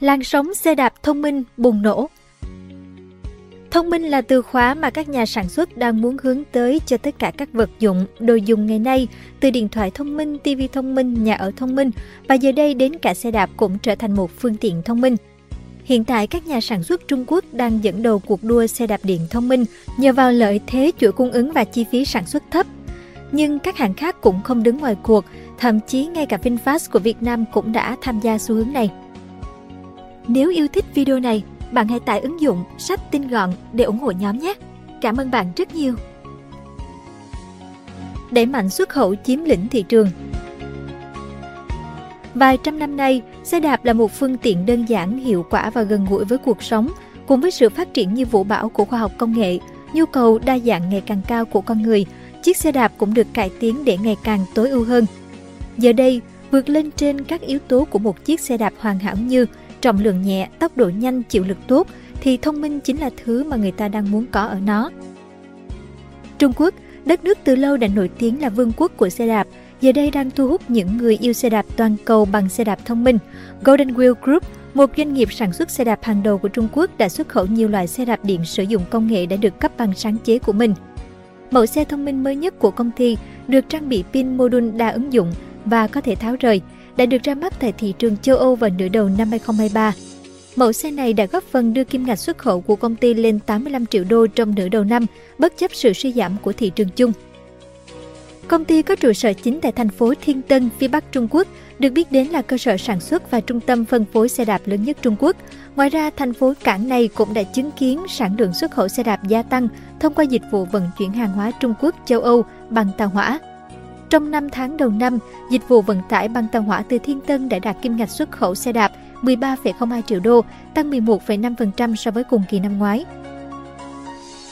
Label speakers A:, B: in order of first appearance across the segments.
A: Làn sóng xe đạp thông minh bùng nổ Thông minh là từ khóa mà các nhà sản xuất đang muốn hướng tới cho tất cả các vật dụng, đồ dùng ngày nay, từ điện thoại thông minh, TV thông minh, nhà ở thông minh và giờ đây đến cả xe đạp cũng trở thành một phương tiện thông minh. Hiện tại, các nhà sản xuất Trung Quốc đang dẫn đầu cuộc đua xe đạp điện thông minh nhờ vào lợi thế chuỗi cung ứng và chi phí sản xuất thấp. Nhưng các hãng khác cũng không đứng ngoài cuộc, thậm chí ngay cả VinFast của Việt Nam cũng đã tham gia xu hướng này. Nếu yêu thích video này, bạn hãy tải ứng dụng sách tin gọn để ủng hộ nhóm nhé. Cảm ơn bạn rất nhiều. Đẩy mạnh xuất khẩu chiếm lĩnh thị trường Vài trăm năm nay, xe đạp là một phương tiện đơn giản, hiệu quả và gần gũi với cuộc sống. Cùng với sự phát triển như vũ bão của khoa học công nghệ, nhu cầu đa dạng ngày càng cao của con người, chiếc xe đạp cũng được cải tiến để ngày càng tối ưu hơn. Giờ đây, vượt lên trên các yếu tố của một chiếc xe đạp hoàn hảo như trọng lượng nhẹ, tốc độ nhanh, chịu lực tốt, thì thông minh chính là thứ mà người ta đang muốn có ở nó. Trung Quốc, đất nước từ lâu đã nổi tiếng là vương quốc của xe đạp, giờ đây đang thu hút những người yêu xe đạp toàn cầu bằng xe đạp thông minh. Golden Wheel Group, một doanh nghiệp sản xuất xe đạp hàng đầu của Trung Quốc đã xuất khẩu nhiều loại xe đạp điện sử dụng công nghệ đã được cấp bằng sáng chế của mình. Mẫu xe thông minh mới nhất của công ty được trang bị pin module đa ứng dụng và có thể tháo rời, đã được ra mắt tại thị trường châu Âu vào nửa đầu năm 2023. Mẫu xe này đã góp phần đưa kim ngạch xuất khẩu của công ty lên 85 triệu đô trong nửa đầu năm, bất chấp sự suy giảm của thị trường chung. Công ty có trụ sở chính tại thành phố Thiên Tân, phía Bắc Trung Quốc, được biết đến là cơ sở sản xuất và trung tâm phân phối xe đạp lớn nhất Trung Quốc. Ngoài ra, thành phố cảng này cũng đã chứng kiến sản lượng xuất khẩu xe đạp gia tăng thông qua dịch vụ vận chuyển hàng hóa Trung Quốc châu Âu bằng tàu hỏa. Trong 5 tháng đầu năm, dịch vụ vận tải bằng tàu hỏa từ Thiên Tân đã đạt kim ngạch xuất khẩu xe đạp 13,02 triệu đô, tăng 11,5% so với cùng kỳ năm ngoái.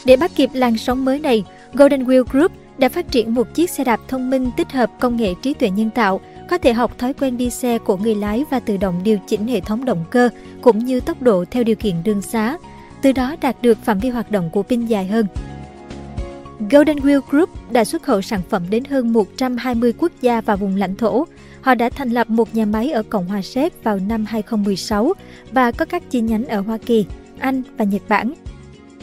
A: Để bắt kịp làn sóng mới này, Golden Wheel Group đã phát triển một chiếc xe đạp thông minh tích hợp công nghệ trí tuệ nhân tạo, có thể học thói quen đi xe của người lái và tự động điều chỉnh hệ thống động cơ cũng như tốc độ theo điều kiện đường xá, từ đó đạt được phạm vi hoạt động của pin dài hơn. Golden Wheel Group đã xuất khẩu sản phẩm đến hơn 120 quốc gia và vùng lãnh thổ. Họ đã thành lập một nhà máy ở Cộng hòa Séc vào năm 2016 và có các chi nhánh ở Hoa Kỳ, Anh và Nhật Bản.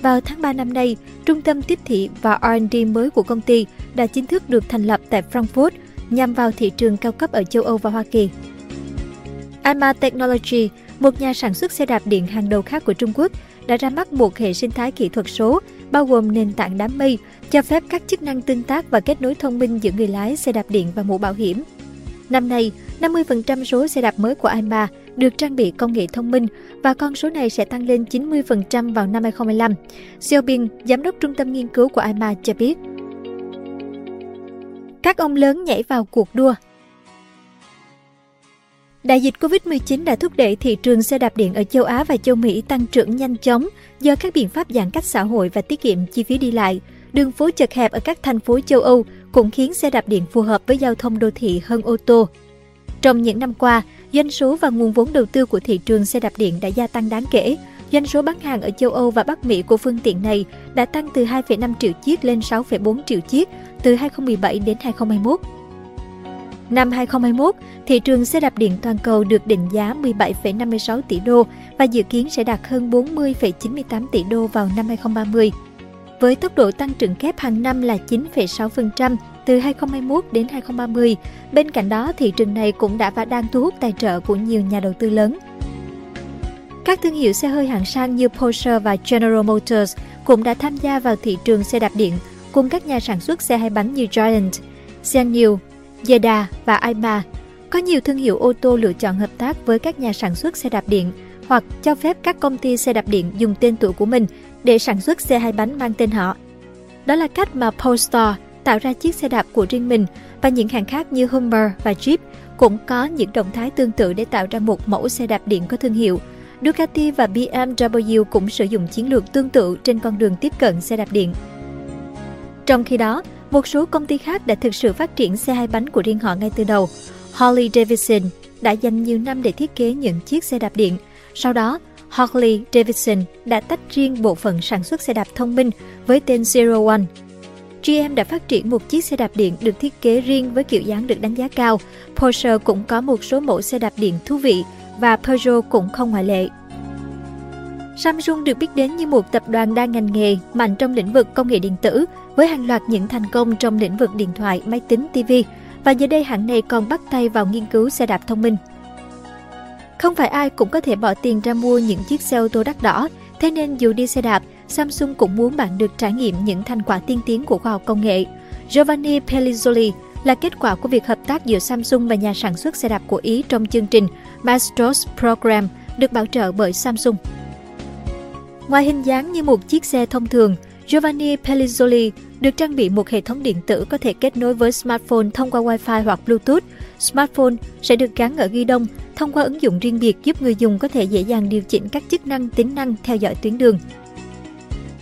A: Vào tháng 3 năm nay, trung tâm tiếp thị và R&D mới của công ty đã chính thức được thành lập tại Frankfurt nhằm vào thị trường cao cấp ở châu Âu và Hoa Kỳ. Alma Technology, một nhà sản xuất xe đạp điện hàng đầu khác của Trung Quốc, đã ra mắt một hệ sinh thái kỹ thuật số bao gồm nền tảng đám mây, cho phép các chức năng tương tác và kết nối thông minh giữa người lái xe đạp điện và mũ bảo hiểm. Năm nay, 50% số xe đạp mới của Alma được trang bị công nghệ thông minh và con số này sẽ tăng lên 90% vào năm 2025. Xiaobin, giám đốc trung tâm nghiên cứu của Alma cho biết. Các ông lớn nhảy vào cuộc đua Đại dịch Covid-19 đã thúc đẩy thị trường xe đạp điện ở châu Á và châu Mỹ tăng trưởng nhanh chóng do các biện pháp giãn cách xã hội và tiết kiệm chi phí đi lại. Đường phố chật hẹp ở các thành phố châu Âu cũng khiến xe đạp điện phù hợp với giao thông đô thị hơn ô tô. Trong những năm qua, doanh số và nguồn vốn đầu tư của thị trường xe đạp điện đã gia tăng đáng kể. Doanh số bán hàng ở châu Âu và Bắc Mỹ của phương tiện này đã tăng từ 2,5 triệu chiếc lên 6,4 triệu chiếc từ 2017 đến 2021. Năm 2021, thị trường xe đạp điện toàn cầu được định giá 17,56 tỷ đô và dự kiến sẽ đạt hơn 40,98 tỷ đô vào năm 2030. Với tốc độ tăng trưởng kép hàng năm là 9,6% từ 2021 đến 2030, bên cạnh đó thị trường này cũng đã và đang thu hút tài trợ của nhiều nhà đầu tư lớn. Các thương hiệu xe hơi hạng sang như Porsche và General Motors cũng đã tham gia vào thị trường xe đạp điện cùng các nhà sản xuất xe hai bánh như Giant, Xianyu, Yeda và Aima. Có nhiều thương hiệu ô tô lựa chọn hợp tác với các nhà sản xuất xe đạp điện hoặc cho phép các công ty xe đạp điện dùng tên tuổi của mình để sản xuất xe hai bánh mang tên họ. Đó là cách mà Polestar tạo ra chiếc xe đạp của riêng mình và những hãng khác như Hummer và Jeep cũng có những động thái tương tự để tạo ra một mẫu xe đạp điện có thương hiệu. Ducati và BMW cũng sử dụng chiến lược tương tự trên con đường tiếp cận xe đạp điện. Trong khi đó, một số công ty khác đã thực sự phát triển xe hai bánh của riêng họ ngay từ đầu. Harley Davidson đã dành nhiều năm để thiết kế những chiếc xe đạp điện. Sau đó, Harley Davidson đã tách riêng bộ phận sản xuất xe đạp thông minh với tên Zero One. GM đã phát triển một chiếc xe đạp điện được thiết kế riêng với kiểu dáng được đánh giá cao. Porsche cũng có một số mẫu xe đạp điện thú vị và Peugeot cũng không ngoại lệ. Samsung được biết đến như một tập đoàn đa ngành nghề mạnh trong lĩnh vực công nghệ điện tử với hàng loạt những thành công trong lĩnh vực điện thoại, máy tính, TV và giờ đây hãng này còn bắt tay vào nghiên cứu xe đạp thông minh. Không phải ai cũng có thể bỏ tiền ra mua những chiếc xe ô tô đắt đỏ, thế nên dù đi xe đạp, Samsung cũng muốn bạn được trải nghiệm những thành quả tiên tiến của khoa học công nghệ. Giovanni Pellizzoli là kết quả của việc hợp tác giữa Samsung và nhà sản xuất xe đạp của Ý trong chương trình Maestros Program được bảo trợ bởi Samsung. Ngoài hình dáng như một chiếc xe thông thường, Giovanni Pellizzoli được trang bị một hệ thống điện tử có thể kết nối với smartphone thông qua Wi-Fi hoặc Bluetooth. Smartphone sẽ được gắn ở ghi đông thông qua ứng dụng riêng biệt giúp người dùng có thể dễ dàng điều chỉnh các chức năng tính năng theo dõi tuyến đường.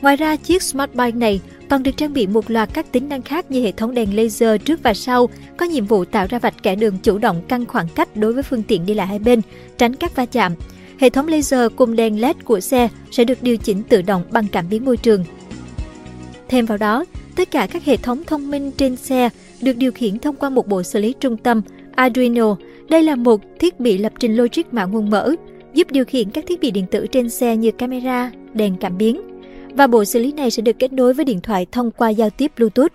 A: Ngoài ra, chiếc Smart Bike này còn được trang bị một loạt các tính năng khác như hệ thống đèn laser trước và sau, có nhiệm vụ tạo ra vạch kẻ đường chủ động căn khoảng cách đối với phương tiện đi lại hai bên, tránh các va chạm. Hệ thống laser cùng đèn LED của xe sẽ được điều chỉnh tự động bằng cảm biến môi trường. Thêm vào đó, tất cả các hệ thống thông minh trên xe được điều khiển thông qua một bộ xử lý trung tâm Arduino. Đây là một thiết bị lập trình logic mã nguồn mở, giúp điều khiển các thiết bị điện tử trên xe như camera, đèn cảm biến và bộ xử lý này sẽ được kết nối với điện thoại thông qua giao tiếp Bluetooth.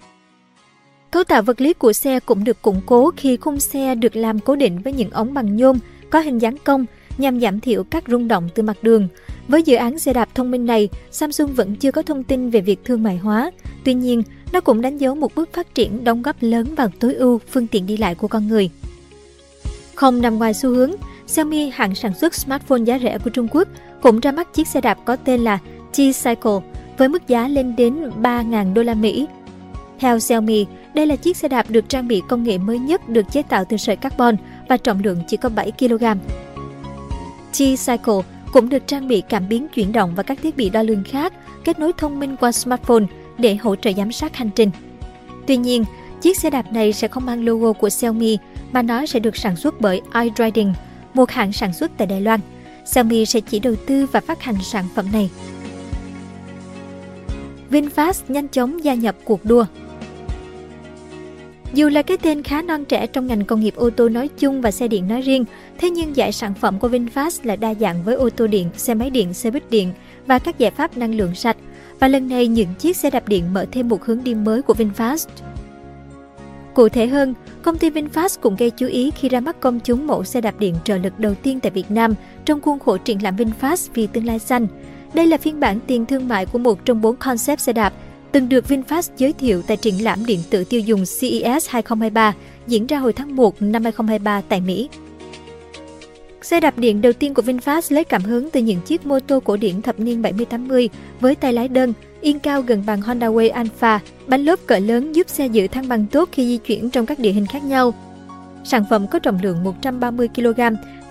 A: Cấu tạo vật lý của xe cũng được củng cố khi khung xe được làm cố định với những ống bằng nhôm có hình dáng cong nhằm giảm thiểu các rung động từ mặt đường. Với dự án xe đạp thông minh này, Samsung vẫn chưa có thông tin về việc thương mại hóa. Tuy nhiên, nó cũng đánh dấu một bước phát triển đóng góp lớn vào tối ưu phương tiện đi lại của con người. Không nằm ngoài xu hướng, Xiaomi, hãng sản xuất smartphone giá rẻ của Trung Quốc, cũng ra mắt chiếc xe đạp có tên là T-Cycle với mức giá lên đến 3.000 đô la Mỹ. Theo Xiaomi, đây là chiếc xe đạp được trang bị công nghệ mới nhất được chế tạo từ sợi carbon và trọng lượng chỉ có 7 kg. T-Cycle cũng được trang bị cảm biến chuyển động và các thiết bị đo lường khác kết nối thông minh qua smartphone để hỗ trợ giám sát hành trình. Tuy nhiên, chiếc xe đạp này sẽ không mang logo của Xiaomi mà nó sẽ được sản xuất bởi iDriding, một hãng sản xuất tại Đài Loan. Xiaomi sẽ chỉ đầu tư và phát hành sản phẩm này VinFast nhanh chóng gia nhập cuộc đua. Dù là cái tên khá non trẻ trong ngành công nghiệp ô tô nói chung và xe điện nói riêng, thế nhưng giải sản phẩm của VinFast là đa dạng với ô tô điện, xe máy điện, xe buýt điện và các giải pháp năng lượng sạch. Và lần này những chiếc xe đạp điện mở thêm một hướng đi mới của VinFast. Cụ thể hơn, công ty VinFast cũng gây chú ý khi ra mắt công chúng mẫu xe đạp điện trợ lực đầu tiên tại Việt Nam trong khuôn khổ triển lãm VinFast vì tương lai xanh – đây là phiên bản tiền thương mại của một trong bốn concept xe đạp từng được VinFast giới thiệu tại triển lãm điện tử tiêu dùng CES 2023 diễn ra hồi tháng 1 năm 2023 tại Mỹ. Xe đạp điện đầu tiên của VinFast lấy cảm hứng từ những chiếc mô tô cổ điển thập niên 70-80 với tay lái đơn, yên cao gần bằng Honda Way Alpha, bánh lốp cỡ lớn giúp xe giữ thăng bằng tốt khi di chuyển trong các địa hình khác nhau. Sản phẩm có trọng lượng 130 kg,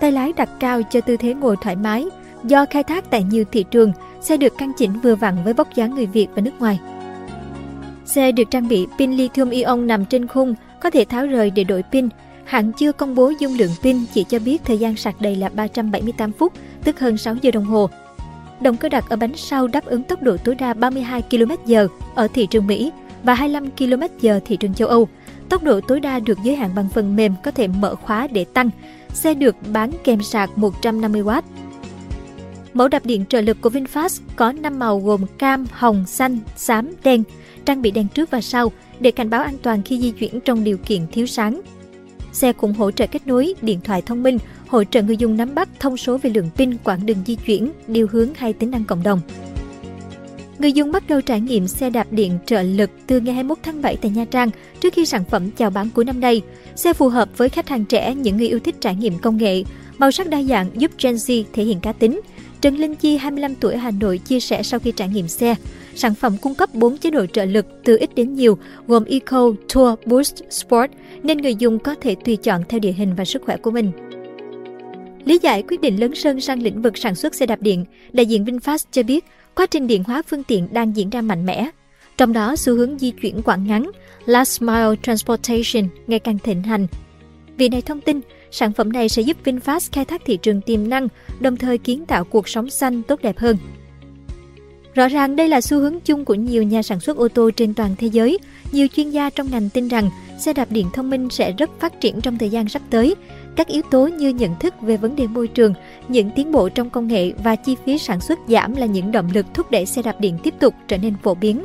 A: tay lái đặt cao cho tư thế ngồi thoải mái, Do khai thác tại nhiều thị trường, xe được căn chỉnh vừa vặn với vóc dáng người Việt và nước ngoài. Xe được trang bị pin lithium ion nằm trên khung, có thể tháo rời để đổi pin. Hãng chưa công bố dung lượng pin, chỉ cho biết thời gian sạc đầy là 378 phút, tức hơn 6 giờ đồng hồ. Động cơ đặt ở bánh sau đáp ứng tốc độ tối đa 32 km/h ở thị trường Mỹ và 25 km/h thị trường châu Âu. Tốc độ tối đa được giới hạn bằng phần mềm có thể mở khóa để tăng. Xe được bán kèm sạc 150W. Mẫu đạp điện trợ lực của VinFast có 5 màu gồm cam, hồng, xanh, xám, đen, trang bị đèn trước và sau để cảnh báo an toàn khi di chuyển trong điều kiện thiếu sáng. Xe cũng hỗ trợ kết nối điện thoại thông minh, hỗ trợ người dùng nắm bắt thông số về lượng pin, quãng đường di chuyển, điều hướng hay tính năng cộng đồng. Người dùng bắt đầu trải nghiệm xe đạp điện trợ lực từ ngày 21 tháng 7 tại Nha Trang trước khi sản phẩm chào bán cuối năm nay. Xe phù hợp với khách hàng trẻ, những người yêu thích trải nghiệm công nghệ. Màu sắc đa dạng giúp Gen Z thể hiện cá tính, Trần Linh Chi, 25 tuổi Hà Nội chia sẻ sau khi trải nghiệm xe, sản phẩm cung cấp 4 chế độ trợ lực từ ít đến nhiều, gồm Eco, Tour, Boost, Sport, nên người dùng có thể tùy chọn theo địa hình và sức khỏe của mình. Lý giải quyết định lớn sân sang lĩnh vực sản xuất xe đạp điện, đại diện VinFast cho biết quá trình điện hóa phương tiện đang diễn ra mạnh mẽ. Trong đó, xu hướng di chuyển quãng ngắn, last mile transportation ngày càng thịnh hành. Vị này thông tin, Sản phẩm này sẽ giúp VinFast khai thác thị trường tiềm năng, đồng thời kiến tạo cuộc sống xanh tốt đẹp hơn. Rõ ràng đây là xu hướng chung của nhiều nhà sản xuất ô tô trên toàn thế giới. Nhiều chuyên gia trong ngành tin rằng xe đạp điện thông minh sẽ rất phát triển trong thời gian sắp tới. Các yếu tố như nhận thức về vấn đề môi trường, những tiến bộ trong công nghệ và chi phí sản xuất giảm là những động lực thúc đẩy xe đạp điện tiếp tục trở nên phổ biến.